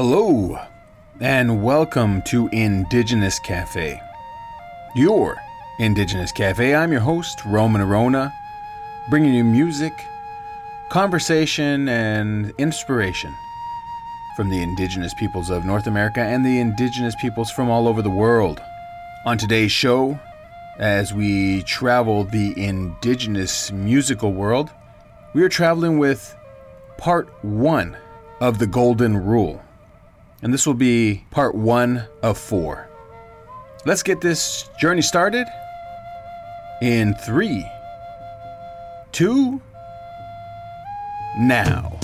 Hello, and welcome to Indigenous Cafe, your Indigenous Cafe. I'm your host, Roman Orona, bringing you music, conversation, and inspiration from the indigenous peoples of North America and the indigenous peoples from all over the world. On today's show, as we travel the indigenous musical world, we are traveling with part one of the Golden Rule. And this will be part one of four. Let's get this journey started in three, two, now.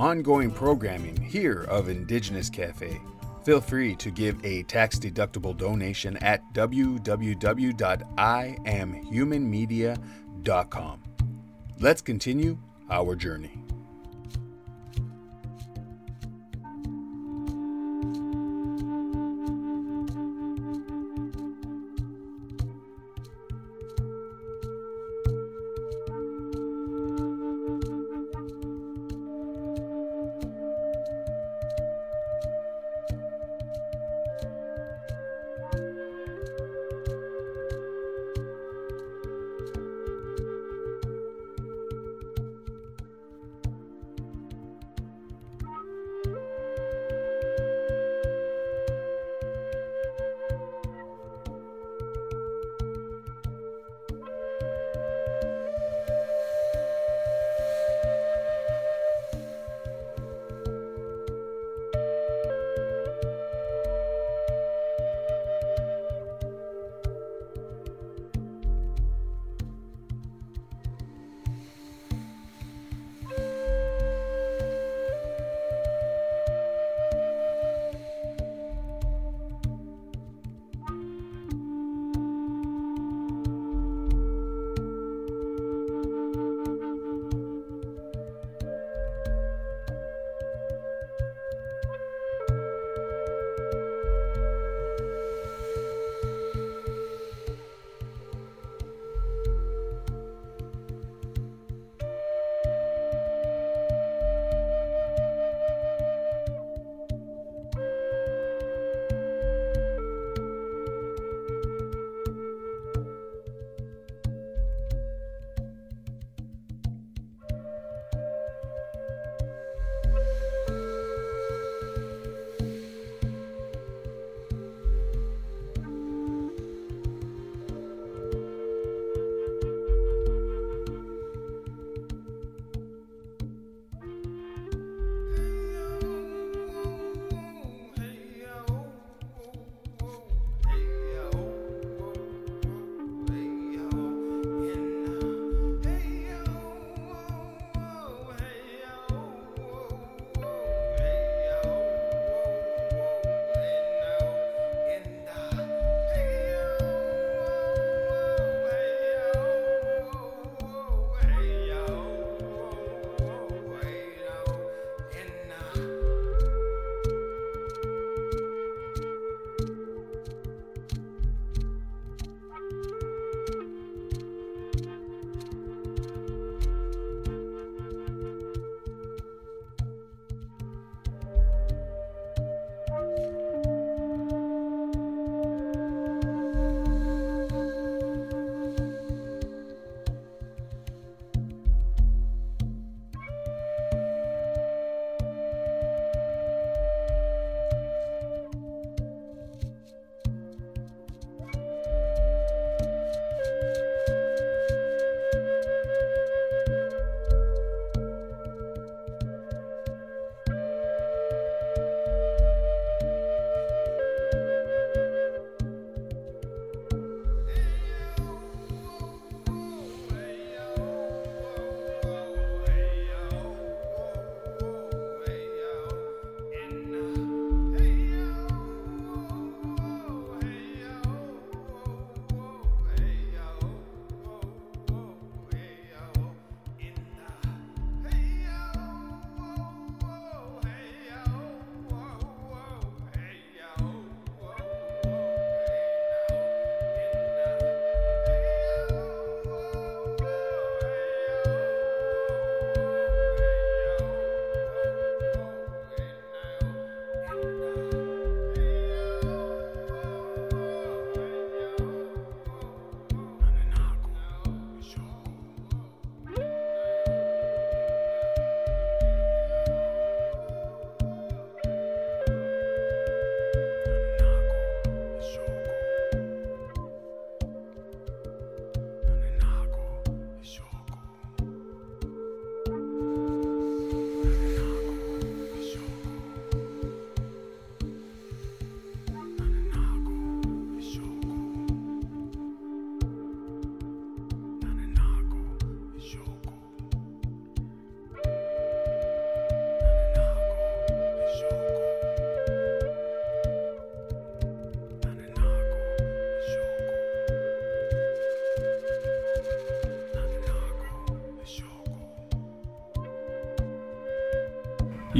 ongoing programming here of Indigenous Cafe. Feel free to give a tax deductible donation at www.iamhumanmedia.com. Let's continue our journey.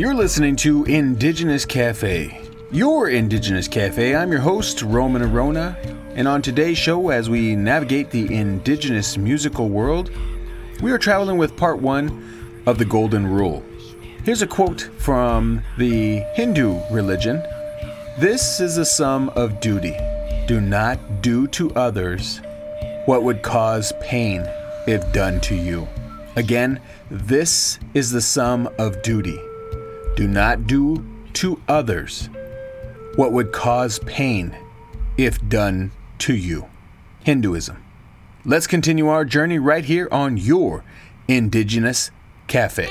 You're listening to Indigenous Cafe, your Indigenous Cafe. I'm your host, Roman Orona, and on today's show, as we navigate the Indigenous musical world, we are traveling with part one of the Golden Rule. Here's a quote from the Hindu religion This is a sum of duty. Do not do to others what would cause pain if done to you. Again, this is the sum of duty. Do not do to others what would cause pain if done to you. Hinduism. Let's continue our journey right here on your Indigenous Cafe.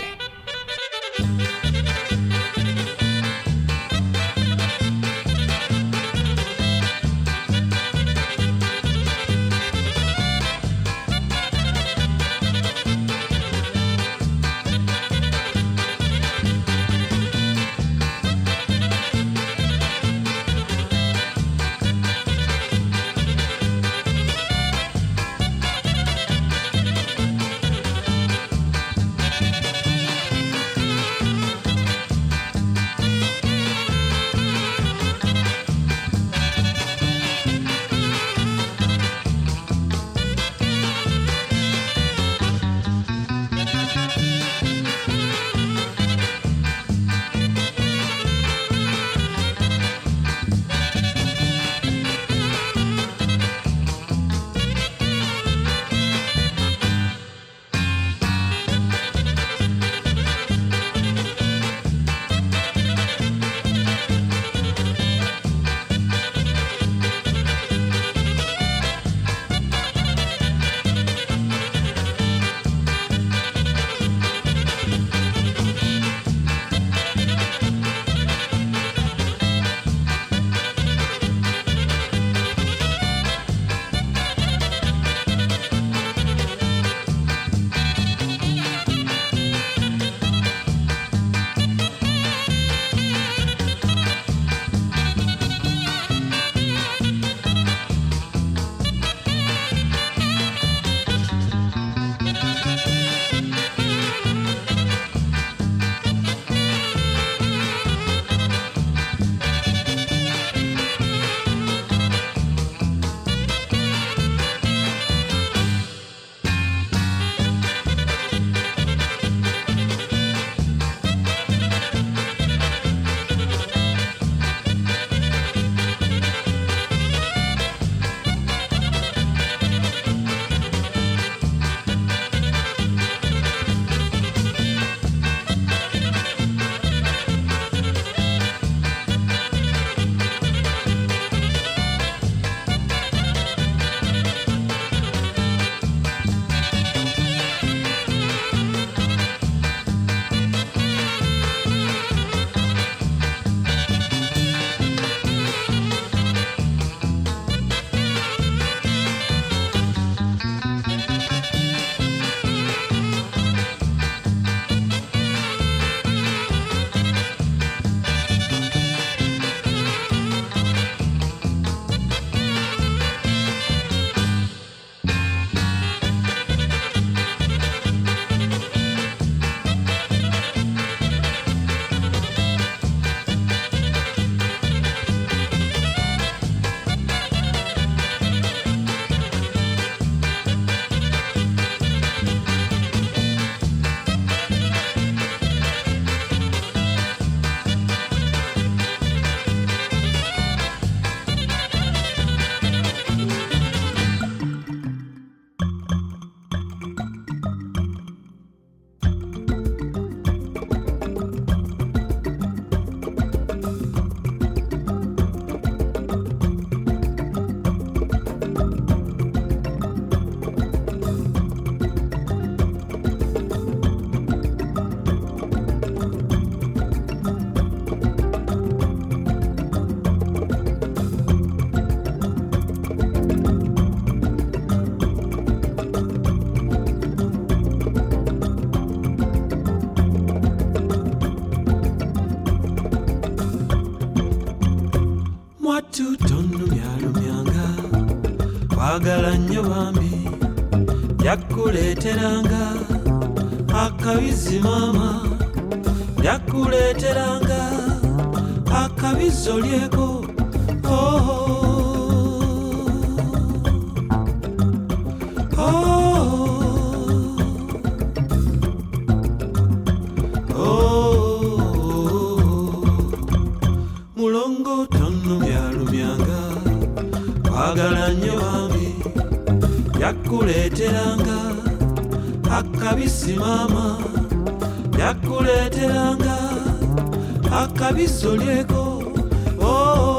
Kwagala nnyo bambi yakuleeteranga akabizi maama yakuleeteranga akabizo lyeko oh. Yakuleeteranga akabisi maama yakuleeteranga akabiso lyeko oh. senga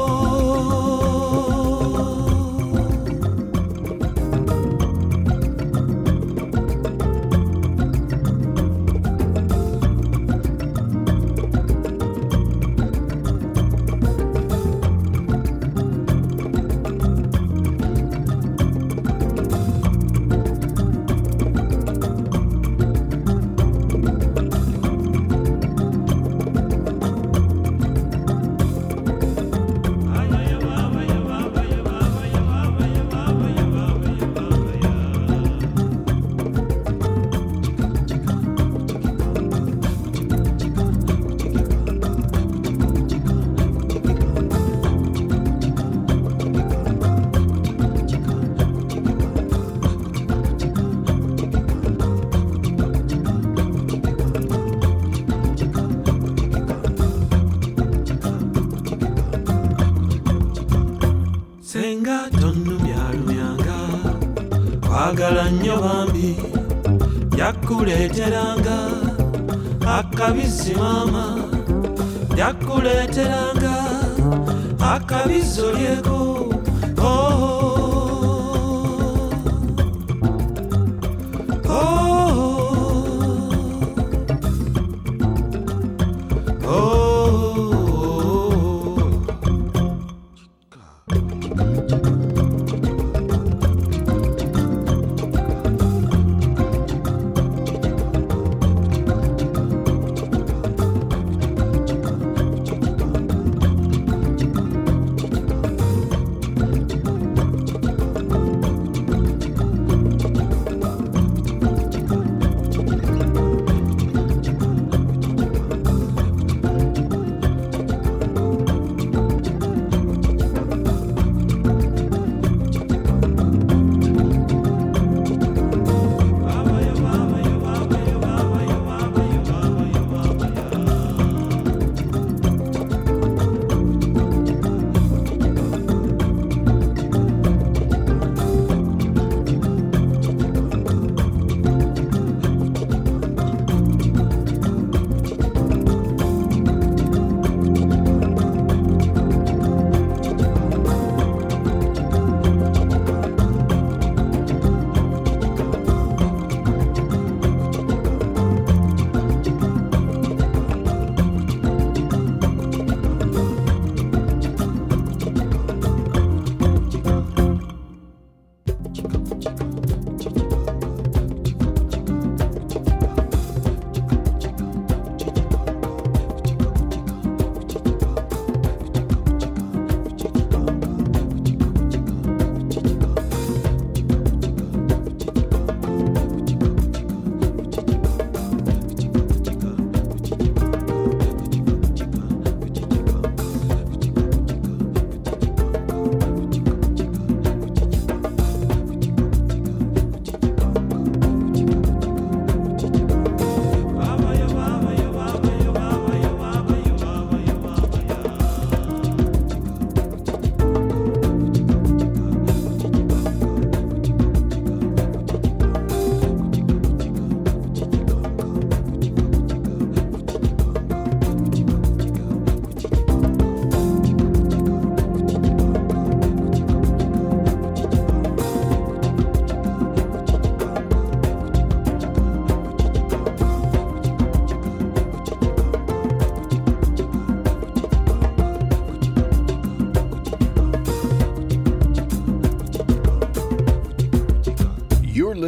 yakuleeteranga akabizi maama yakuleeteranga akabizo lyeko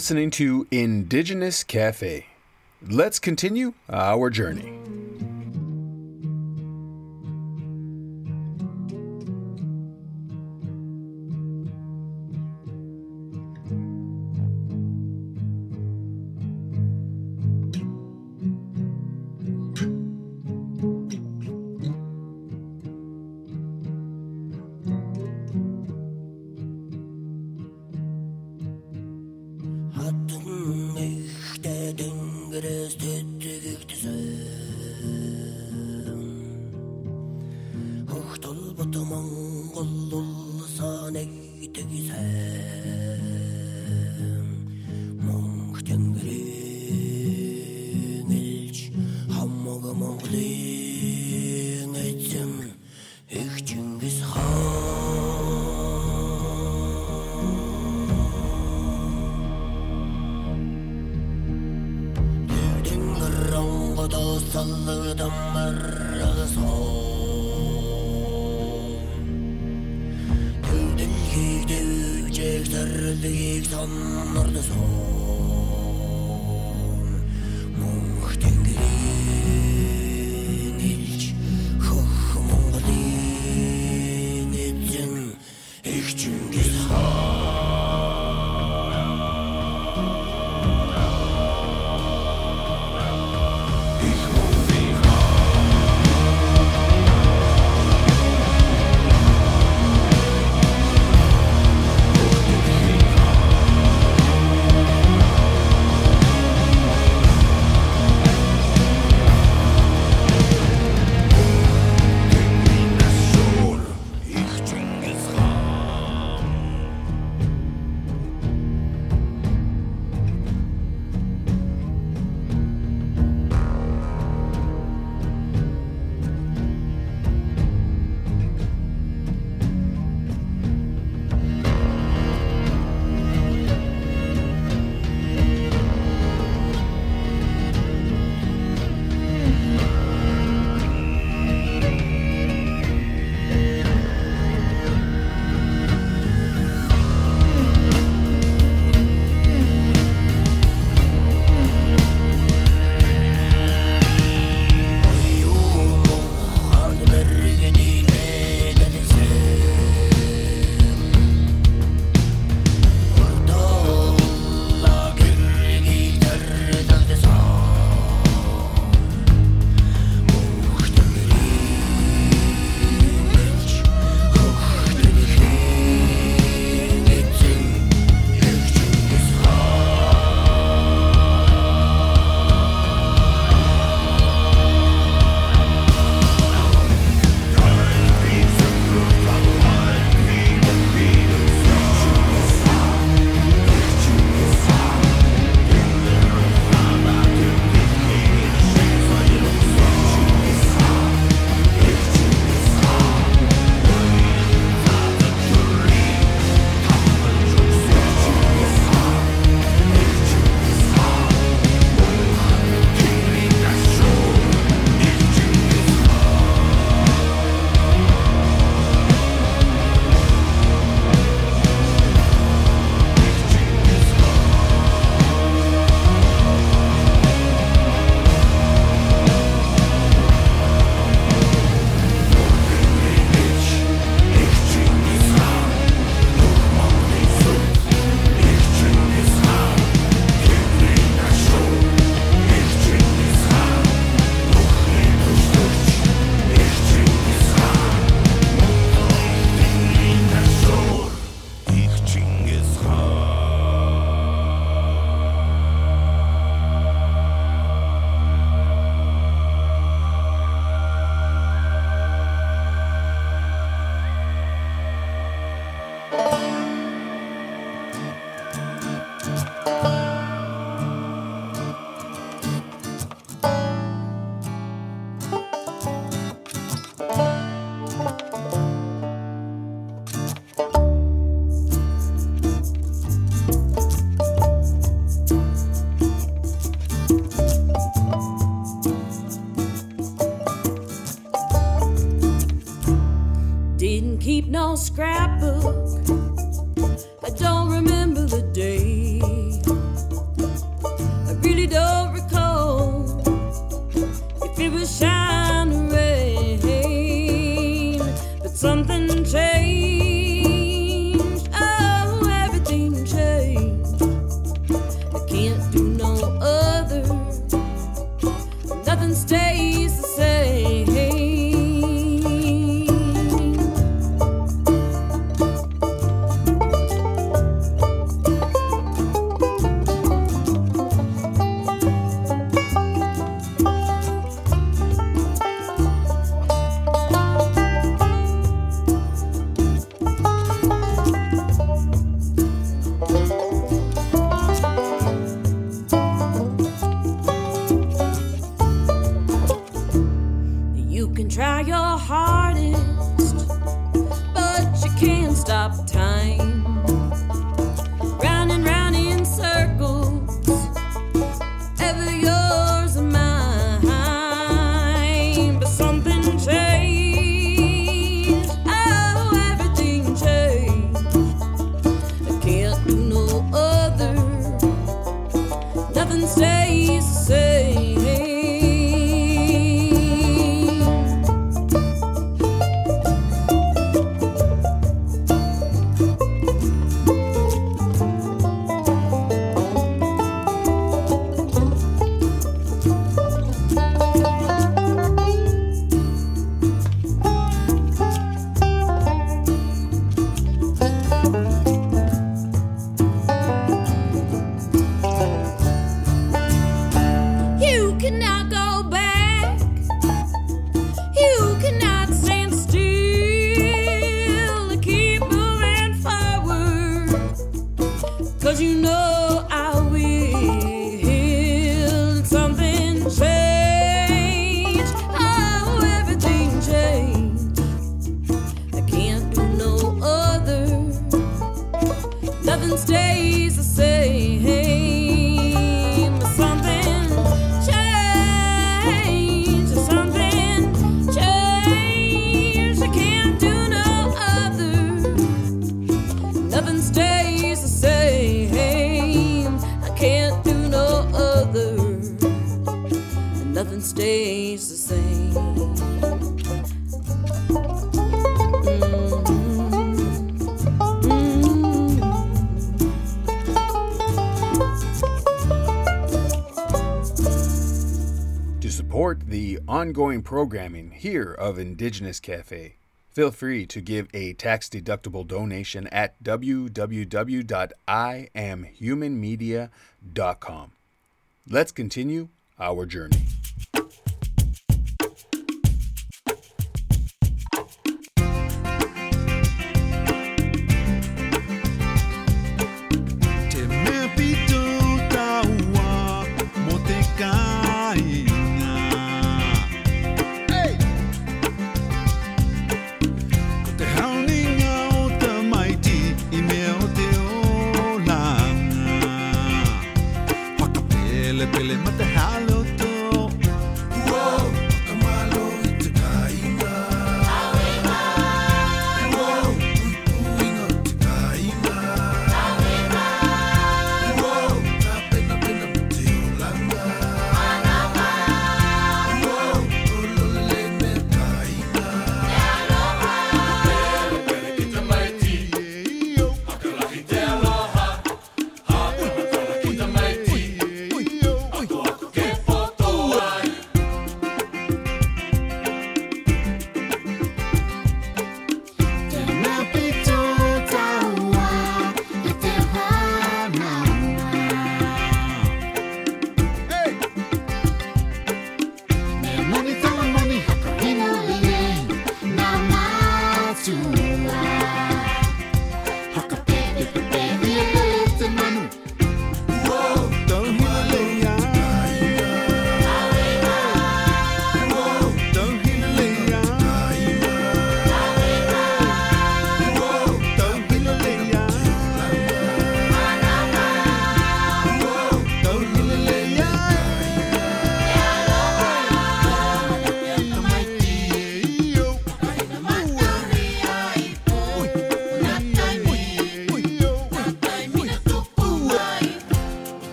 listening to Indigenous Cafe. Let's continue our journey. Gezerde geeft onder de. Programming here of Indigenous Cafe, feel free to give a tax deductible donation at www.iamhumanmedia.com. Let's continue our journey.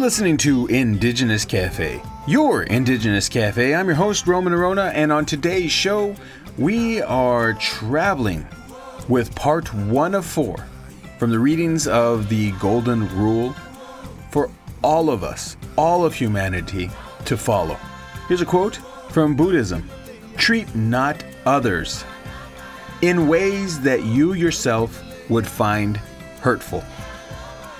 Listening to Indigenous Cafe, your Indigenous Cafe. I'm your host, Roman Orona, and on today's show, we are traveling with part one of four from the readings of the Golden Rule for all of us, all of humanity, to follow. Here's a quote from Buddhism Treat not others in ways that you yourself would find hurtful.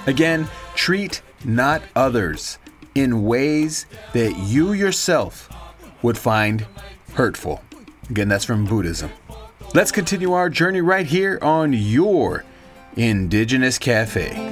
Again, treat not others, in ways that you yourself would find hurtful. Again, that's from Buddhism. Let's continue our journey right here on your Indigenous Cafe.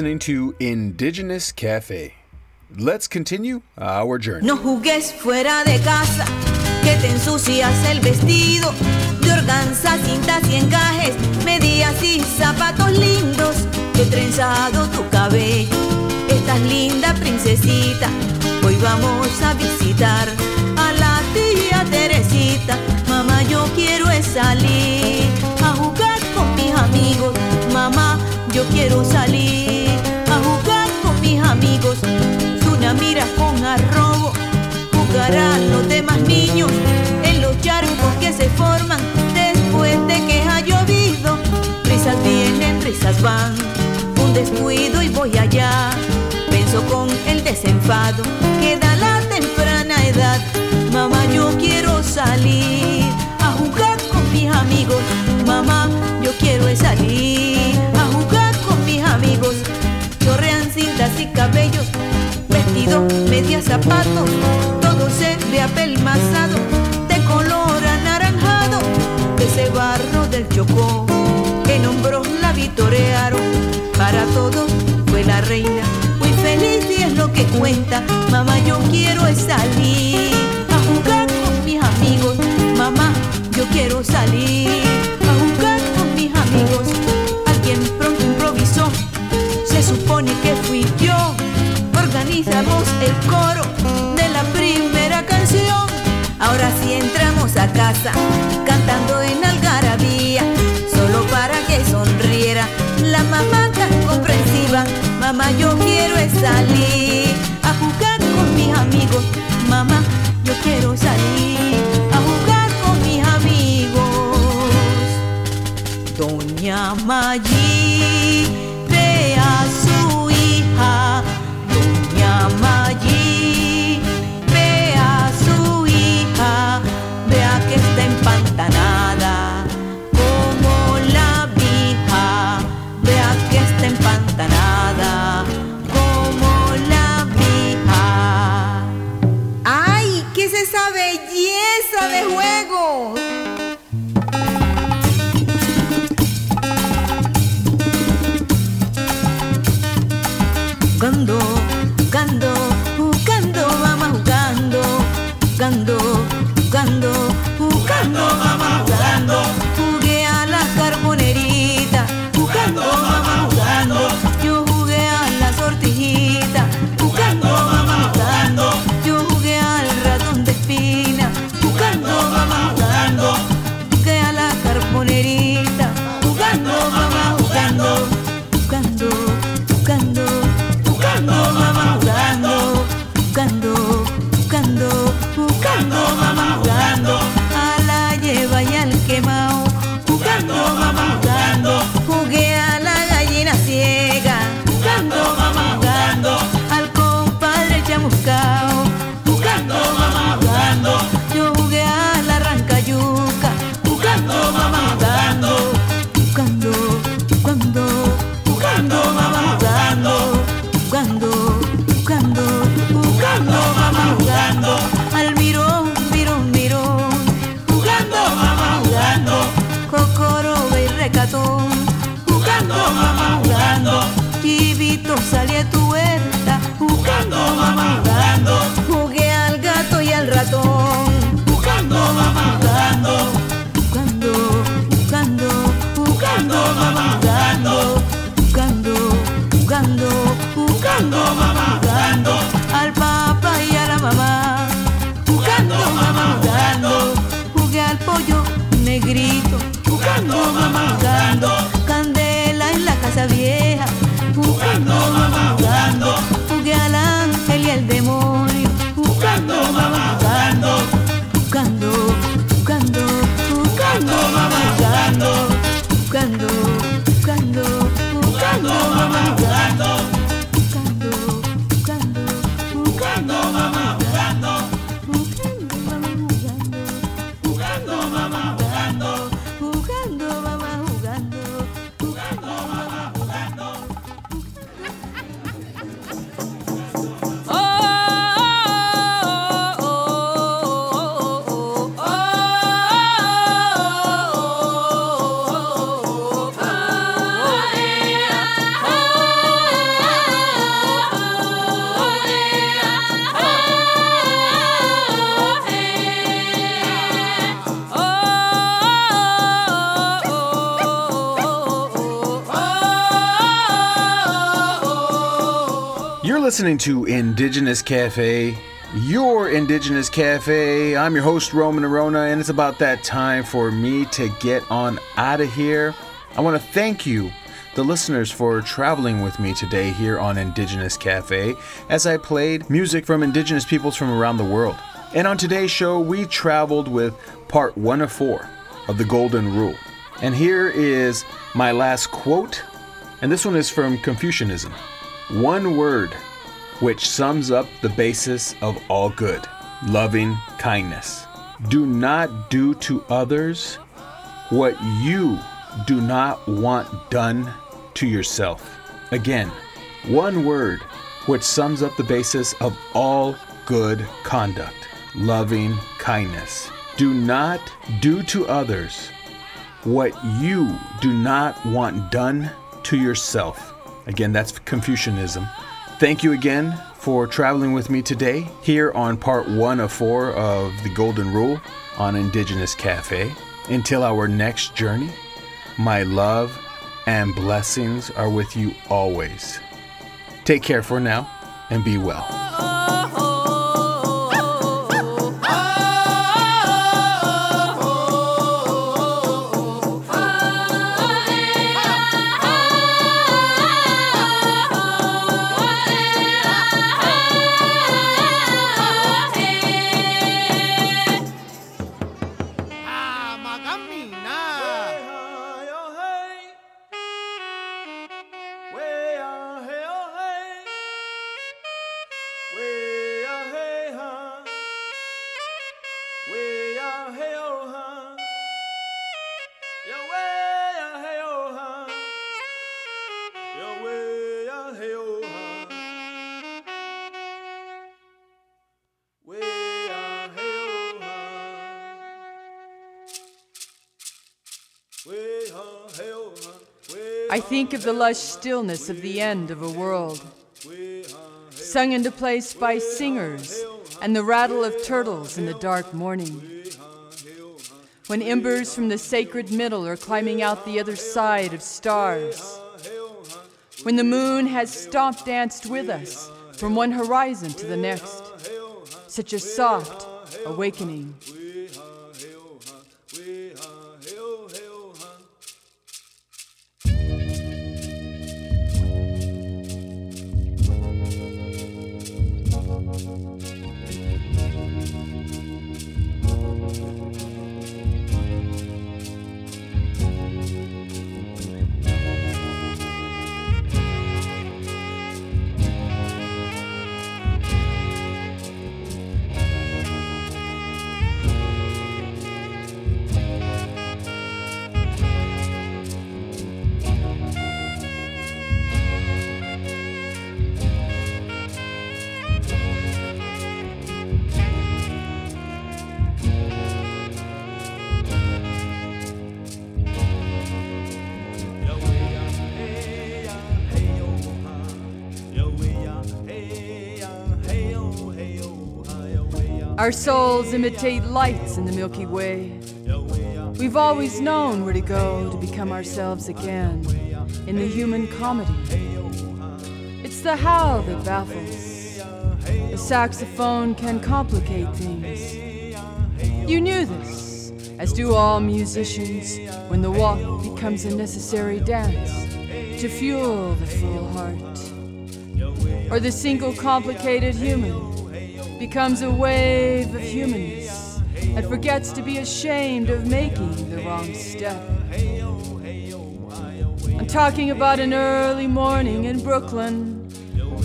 Listening to Indigenous Cafe. Let's continue our journey. No jugues fuera de casa, que te ensucias el vestido. De organza, cintas y encajes, medias y zapatos lindos. Que trenzado tu cabello, estás linda princesita. Hoy vamos a visitar a la tía Teresita. Mamá, yo quiero salir a jugar con mis amigos. Mamá, yo quiero salir Con arrobo, jugarán los demás niños en los charcos que se forman después de que ha llovido. Risas vienen, risas van, un descuido y voy allá. Pienso con el desenfado que da la temprana edad. Mamá, yo quiero salir a jugar con mis amigos. Mamá, yo quiero salir a jugar con mis amigos. Chorrean cintas y cabellos, vestido, medias, zapatos, todo se ve apelmazado, de color anaranjado, de ese barro del Chocó, que nombró la vitorearon, para todos fue la reina, muy feliz y es lo que cuenta, mamá yo quiero salir a jugar con mis amigos, mamá yo quiero salir El coro de la primera canción. Ahora sí entramos a casa cantando en algarabía, solo para que sonriera la mamá tan comprensiva. Mamá, yo quiero salir a jugar con mis amigos. Mamá, yo quiero salir a jugar con mis amigos. Doña Maggi listening to Indigenous Cafe, your Indigenous Cafe. I'm your host, Roman Orona, and it's about that time for me to get on out of here. I want to thank you, the listeners, for traveling with me today here on Indigenous Cafe as I played music from Indigenous peoples from around the world. And on today's show, we traveled with part one of four of the Golden Rule. And here is my last quote, and this one is from Confucianism. One word which sums up the basis of all good loving kindness. Do not do to others what you do not want done to yourself. Again, one word which sums up the basis of all good conduct loving kindness. Do not do to others what you do not want done to yourself. Again, that's Confucianism. Thank you again for traveling with me today here on part one of four of the Golden Rule on Indigenous Cafe. Until our next journey, my love and blessings are with you always. Take care for now and be well. Think of the lush stillness of the end of a world, sung into place by singers and the rattle of turtles in the dark morning. When embers from the sacred middle are climbing out the other side of stars. When the moon has stomp danced with us from one horizon to the next. Such a soft awakening. Our souls imitate lights in the Milky Way. We've always known where to go to become ourselves again in the human comedy. It's the how that baffles. The saxophone can complicate things. You knew this, as do all musicians, when the walk becomes a necessary dance to fuel the full heart. Or the single complicated human becomes a wave of humanness and forgets to be ashamed of making the wrong step. I'm talking about an early morning in Brooklyn.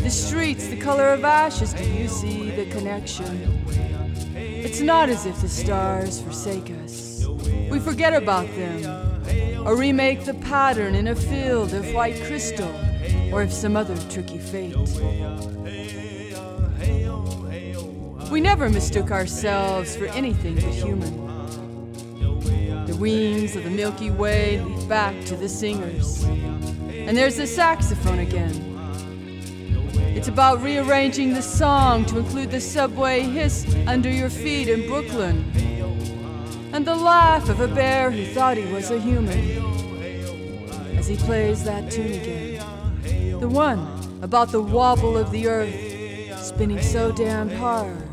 The streets the color of ashes. Do you see the connection? It's not as if the stars forsake us. We forget about them or remake the pattern in a field of white crystal or of some other tricky fate. We never mistook ourselves for anything but human. The wings of the Milky Way lead back to the singers. And there's the saxophone again. It's about rearranging the song to include the subway hiss under your feet in Brooklyn. And the laugh of a bear who thought he was a human. As he plays that tune again. The one about the wobble of the earth spinning so damned hard